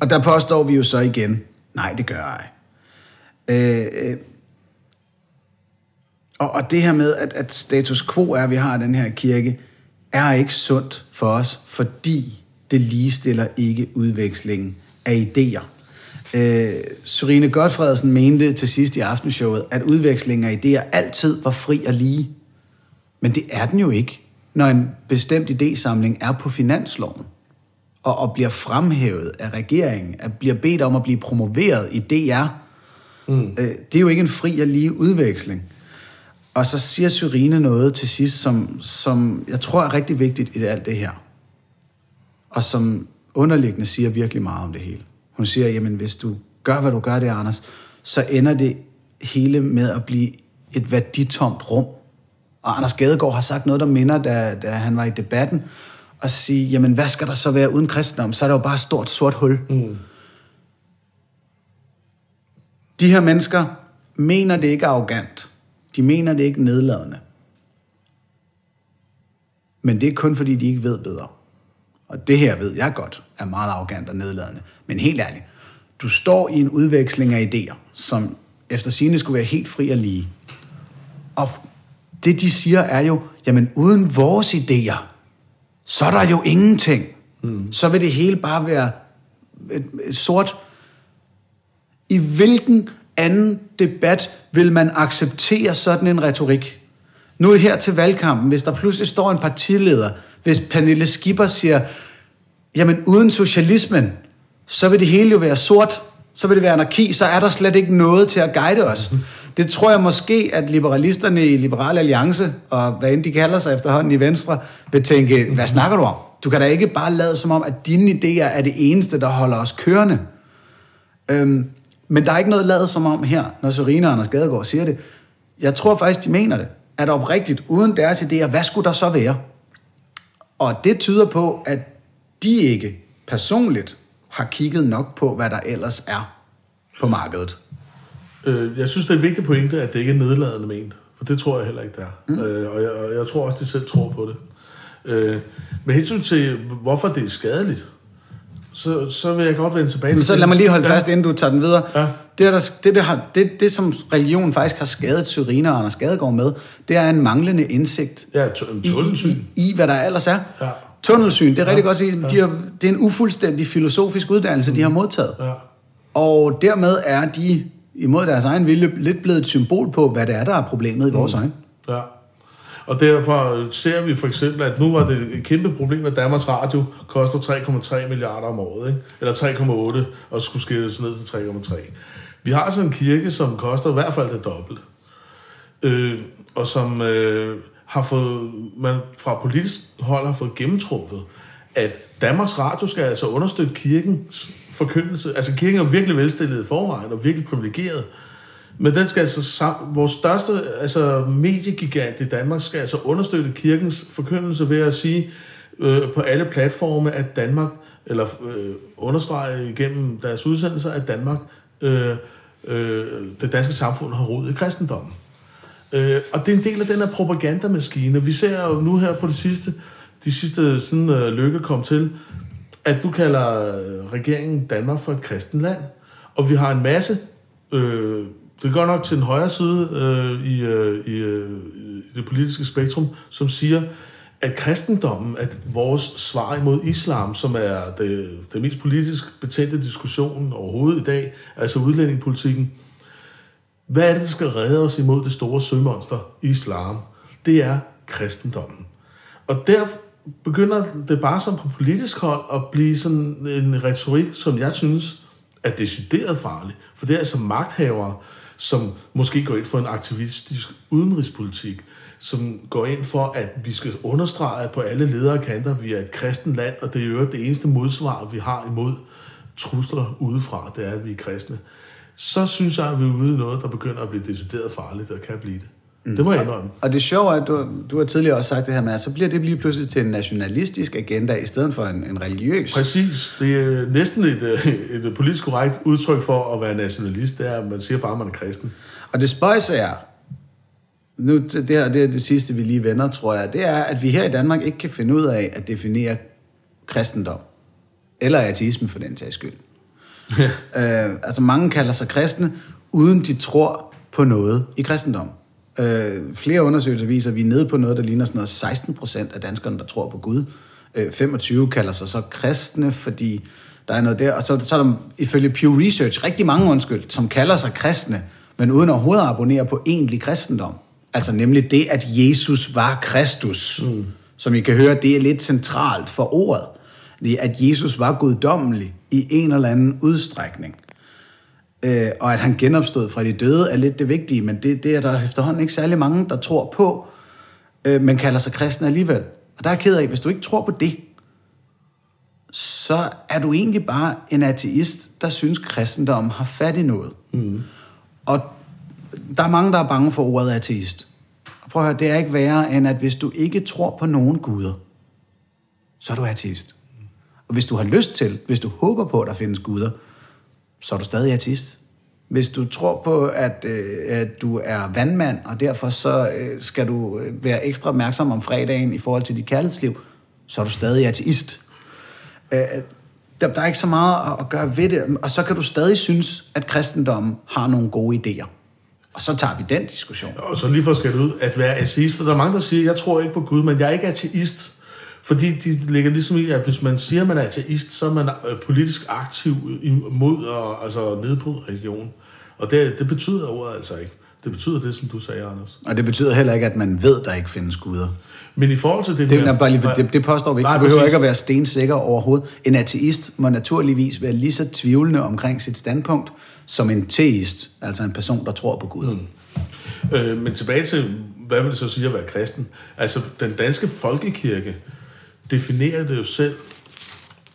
S1: og der påstår vi jo så igen, nej, det gør jeg. Øh, øh, og, og det her med, at, at status quo er, at vi har den her kirke, er ikke sundt for os, fordi det ligestiller ikke udvekslingen af idéer. Øh, Sorine Godfredsen mente til sidst i aftenshowet, at udvekslingen af idéer altid var fri og lige. Men det er den jo ikke, når en bestemt idésamling er på finansloven og, og bliver fremhævet af regeringen, at bliver bedt om at blive promoveret i DR. Mm. Øh, det er jo ikke en fri og lige udveksling. Og så siger Syrine noget til sidst, som, som jeg tror er rigtig vigtigt i alt det her. Og som underliggende siger virkelig meget om det hele. Hun siger, jamen hvis du gør, hvad du gør det, Anders, så ender det hele med at blive et værditomt rum. Og Anders Gadegaard har sagt noget, der minder, da, da han var i debatten, og sige, jamen hvad skal der så være uden kristendom? Så er der jo bare et stort sort hul. Mm. De her mennesker mener det ikke arrogant. De mener det ikke nedladende. Men det er kun fordi, de ikke ved bedre. Og det her ved jeg godt er meget arrogant og nedladende. Men helt ærligt, du står i en udveksling af idéer, som efter sine skulle være helt fri og lige. Og det de siger er jo, jamen uden vores idéer, så er der jo ingenting. Mm. Så vil det hele bare være et, et sort. I hvilken anden debat vil man acceptere sådan en retorik? Nu her til valgkampen, hvis der pludselig står en partileder, hvis Pernille Skipper siger, jamen uden socialismen, så vil det hele jo være sort, så vil det være anarki, så er der slet ikke noget til at guide os. Det tror jeg måske, at liberalisterne i Liberal Alliance, og hvad end de kalder sig efterhånden i Venstre, vil tænke, hvad snakker du om? Du kan da ikke bare lade som om, at dine idéer er det eneste, der holder os kørende. Øhm, men der er ikke noget lavet som om her, når Serena og Anders Gadegaard siger det. Jeg tror faktisk, de mener det. At oprigtigt, uden deres idéer, hvad skulle der så være? Og det tyder på, at de ikke personligt har kigget nok på, hvad der ellers er på markedet.
S3: Øh, jeg synes, det er en vigtig pointe, at det ikke er nedladende ment. For det tror jeg heller ikke, det er. Mm. Øh, og, jeg, og jeg tror også, de selv tror på det. Øh, med hensyn til, hvorfor det er skadeligt, så, så vil jeg godt vende tilbage
S1: Men så lad mig lige holde
S3: Ja.
S1: fast, inden du tager den videre.
S3: Ja.
S1: Det, er der, det, der har, det, det, som religion faktisk har skadet Syrina og Anders Gadegaard med, det er en manglende indsigt
S3: Ja, t-
S1: i, i, i, hvad der ellers er.
S3: Ja.
S1: Tunnelsyn, det er rigtig godt at sige. De har, det er en ufuldstændig filosofisk uddannelse, de har modtaget.
S3: Ja.
S1: Og dermed er de, imod deres egen vilje, lidt blevet et symbol på, hvad det er, der er problemet i vores øjne.
S3: Ja. Og derfor ser vi for eksempel, at nu var det et kæmpe problem, at Danmarks Radio koster 3,3 milliarder om året, ikke? eller 3,8, og skulle skilles ned til 3,3. Vi har altså en kirke, som koster i hvert fald det dobbelte. Øh, og som øh, har fået, man fra politisk hold har fået gennemtrumpet, at Danmarks Radio skal altså understøtte kirkens forkyndelse. Altså kirken er virkelig velstillet i forvejen, og virkelig privilegeret. Men den skal altså sammen, vores største altså mediegigant i Danmark skal altså understøtte kirkens forkyndelse ved at sige øh, på alle platforme, at Danmark, eller øh, understrege igennem deres udsendelser, at Danmark, øh, øh, det danske samfund har rod i kristendommen. Øh, og det er en del af den her propagandamaskine. Vi ser jo nu her på det sidste, de sidste siden øh, Lykke kom til, at nu kalder øh, regeringen Danmark for et kristen land. Og vi har en masse, øh, det går nok til den højre side øh, i, øh, i, øh, i det politiske spektrum, som siger, at kristendommen, at vores svar imod islam, som er det, det mest politisk betændte diskussion overhovedet i dag, altså udlændingepolitikken, hvad er det, der skal redde os imod det store sømonster, islam? Det er kristendommen. Og der begynder det bare som på politisk hold at blive sådan en retorik, som jeg synes er decideret farlig. For det er altså magthavere, som måske går ind for en aktivistisk udenrigspolitik, som går ind for, at vi skal understrege på alle ledere kanter, at vi er et kristent land, og det er jo det eneste modsvar, vi har imod trusler udefra, det er, at vi er kristne. Så synes jeg, at vi er ude i noget, der begynder at blive decideret farligt, og kan blive det. Mm. Det må jeg indrømme.
S1: Og det sjove er, at du, du har tidligere også sagt det her med, at så bliver det lige pludselig til en nationalistisk agenda, i stedet for en, en religiøs.
S3: Præcis. Det er næsten et, øh, et politisk korrekt udtryk for at være nationalist. Det er, at man siger bare, at man er kristen.
S1: Og det spøjs er, nu det her det er det sidste, vi lige vender, tror jeg, det er, at vi her i Danmark ikke kan finde ud af at definere kristendom. Eller ateisme for den sags skyld. Øh, altså mange kalder sig kristne, uden de tror på noget i kristendom. Øh, flere undersøgelser viser, at vi er nede på noget, der ligner sådan noget 16 procent af danskerne, der tror på Gud. Øh, 25 kalder sig så kristne, fordi Der er noget der. Og så, så er der ifølge Pew Research rigtig mange, undskyld, som kalder sig kristne, men uden overhovedet at abonnere på egentlig kristendom. Altså nemlig det, at Jesus var Kristus. Mm. Som I kan høre, det er lidt centralt for ordet. Det at Jesus var guddommelig i en eller anden udstrækning. Øh, og at han genopstod fra de døde er lidt det vigtige, men det, det er der efterhånden ikke særlig mange, der tror på, øh, men kalder sig kristne alligevel. Og der er jeg ked af, hvis du ikke tror på det, så er du egentlig bare en ateist, der synes, kristendom har fat i noget. Mm. Og der er mange, der er bange for ordet ateist. Og prøv at høre, det er ikke værre, end at hvis du ikke tror på nogen guder, så er du ateist. Og hvis du har lyst til, hvis du håber på, at der findes guder, så er du stadig ateist. Hvis du tror på, at, øh, at du er vandmand, og derfor så øh, skal du øh, være ekstra opmærksom om fredagen i forhold til dit kærlighedsliv, så er du stadig ateist. Øh, der, der er ikke så meget at, at gøre ved det, og så kan du stadig synes, at kristendommen har nogle gode idéer. Og så tager vi den diskussion.
S3: Og så lige for at skære ud, at være ateist, for der er mange, der siger, jeg tror ikke på Gud, men jeg er ikke ateist. Fordi de ligger ligesom i, at hvis man siger, at man er ateist, så er man øh, politisk aktiv imod og altså nedbryde religion. Og det, det betyder ordet altså ikke. Det betyder det, som du sagde, Anders.
S1: Og det betyder heller ikke, at man ved, der ikke findes guder.
S3: Men i forhold til det...
S1: Det, der, bare lige, det, det påstår vi ikke. Du behøver ikke at være stensikker overhovedet. En ateist må naturligvis være lige så tvivlende omkring sit standpunkt, som en teist, altså en person, der tror på Gud.
S3: Mm. Øh, men tilbage til, hvad vil det så sige at være kristen? Altså, den danske folkekirke definerer det jo selv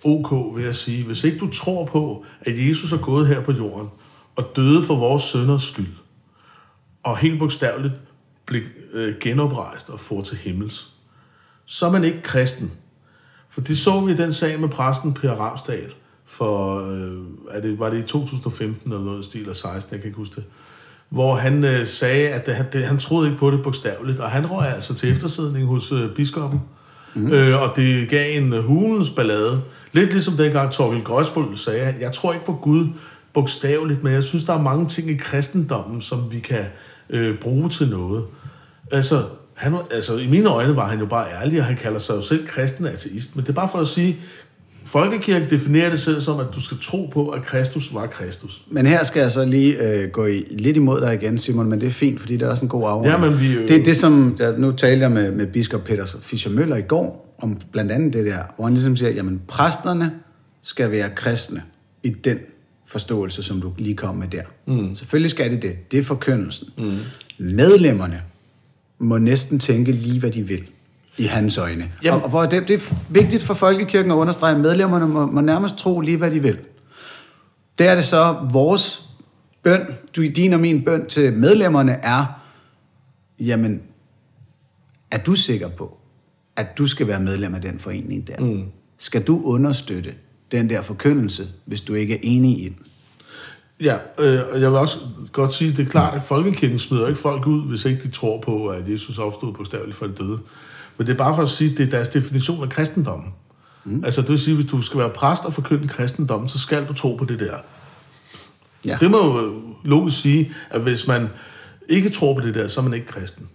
S3: ok ved at sige, hvis ikke du tror på, at Jesus er gået her på jorden og døde for vores sønders skyld, og helt bogstaveligt blev øh, genoprejst og får til himmels, så er man ikke kristen. For det så vi i den sag med præsten Per Ramsdal, for, øh, er det, var det i 2015 eller noget stil, eller 16, jeg kan ikke huske det, hvor han øh, sagde, at det, han, det, han troede ikke på det bogstaveligt, og han røg altså til eftersidning hos øh, biskoppen, mm. Mm-hmm. øh, og det gav en hulens ballade. Lidt ligesom dengang Torkel Grøsbøl sagde, jeg tror ikke på Gud bogstaveligt, men jeg synes, der er mange ting i kristendommen, som vi kan øh, bruge til noget. Altså, han, altså, i mine øjne var han jo bare ærlig, og han kalder sig jo selv kristen ateist. Men det er bare for at sige, Folkekirken definerer det selv som, at du skal tro på, at Kristus var Kristus.
S1: Men her skal jeg så lige øh, gå i, lidt imod dig igen, Simon, men det er fint, fordi det er også en god afrunding.
S3: Ja, men vi,
S1: øh... Det er det, som... Ja, nu talte jeg med, med biskop Peter Fischer Møller i går, om blandt andet det der, hvor han ligesom siger, jamen præsterne skal være kristne i den forståelse, som du lige kom med der. Mm. Selvfølgelig skal det det. Det er forkyndelsen. Mm. Medlemmerne må næsten tænke lige, hvad de vil i hans øjne. Jamen. Og, og det, det er vigtigt for folkekirken at understrege, at medlemmerne må, må nærmest tro lige, hvad de vil. Det er det så, vores bøn, du, din og min bøn til medlemmerne er, jamen, er du sikker på, at du skal være medlem af den forening der? Mm. Skal du understøtte den der forkyndelse, hvis du ikke er enig i den?
S3: Ja, øh, og jeg vil også godt sige, at det er klart, at folkekirken smider ikke folk ud, hvis ikke de tror på, at Jesus opstod bogstaveligt for de døde. Men det er bare for at sige, at det er deres definition af kristendommen. Mm. Altså det vil sige, at hvis du skal være præst og forkynde kristendommen, så skal du tro på det der. Ja. Det må jo logisk sige, at hvis man ikke tror på det der, så er man ikke kristen.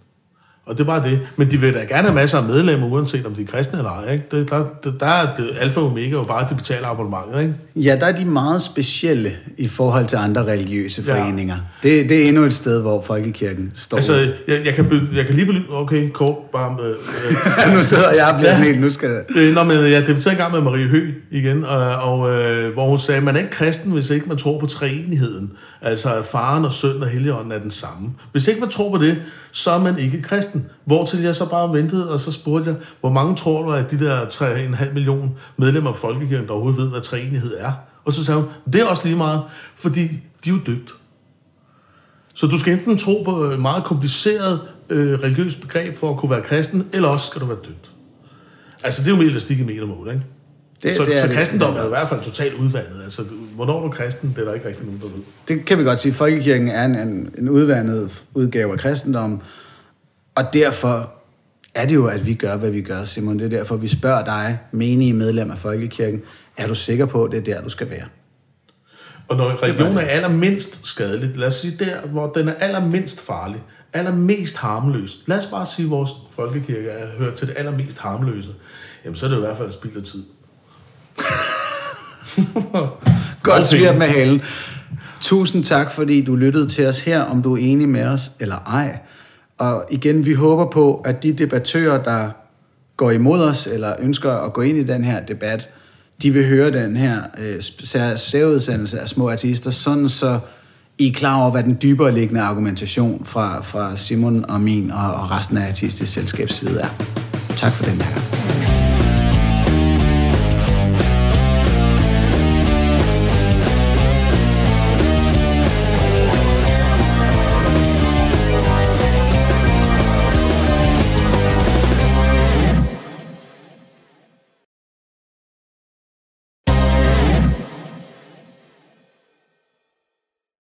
S3: Og det er bare det. Men de vil da gerne have masser af medlemmer, uanset om de er kristne eller ej. Ikke? Det, der, der er det, alfa og omega jo bare, at de betaler abonnementet. Ikke?
S1: Ja, der er de meget specielle i forhold til andre religiøse foreninger. Ja. Det, det er endnu et sted, hvor folkekirken står.
S3: Altså, jeg, jeg, kan, jeg kan lige belyse... Okay, kort, bare med... *laughs*
S1: Øh, nu sidder jeg og bliver ja. helt, nu skal.
S3: Øh, nå, men jeg debatterede en gang med Marie Høgh igen, og, og øh, hvor hun sagde, man er ikke kristen, hvis ikke man tror på treenigheden. Altså, at faren og søn og helligånden er den samme. Hvis ikke man tror på det, så er man ikke kristen. Hvor til jeg så bare ventede, og så spurgte jeg, hvor mange tror du, at de der 3,5 millioner medlemmer af Folkekirken, der overhovedet ved, hvad treenighed er? Og så sagde hun, det er også lige meget, fordi de er jo døbt. Så du skal enten tro på et meget kompliceret øh, religiøst begreb for at kunne være kristen, eller også skal du være døbt. Altså, det er jo mere elastik i metermål, ikke? Det, så, det er så kristendom er i hvert fald totalt udvandet. Altså, hvornår er du kristen, det er der ikke rigtig nogen, der ved.
S1: Det kan vi godt sige. Folkekirken er en, en, en udvandet udgave af kristendom, og derfor er det jo, at vi gør, hvad vi gør, Simon. Det er derfor, vi spørger dig, menige medlem af Folkekirken, er du sikker på, at det er der, du skal være?
S3: Og når religion er allermindst skadeligt, lad os sige der, hvor den er allermindst farlig, allermest harmløs. Lad os bare sige, at vores folkekirke er hørt til det allermest harmløse. Jamen, så er det i hvert fald spild af tid. *laughs*
S1: Godt svirt med halen. Tusind tak, fordi du lyttede til os her, om du er enig med os eller ej. Og igen, vi håber på, at de debattører, der går imod os, eller ønsker at gå ind i den her debat, de vil høre den her øh, særudsendelse af små artister, sådan så I er klar over, hvad den dybere liggende argumentation fra, fra Simon og min og, og resten af artistisk selskabs side er. Tak for den her.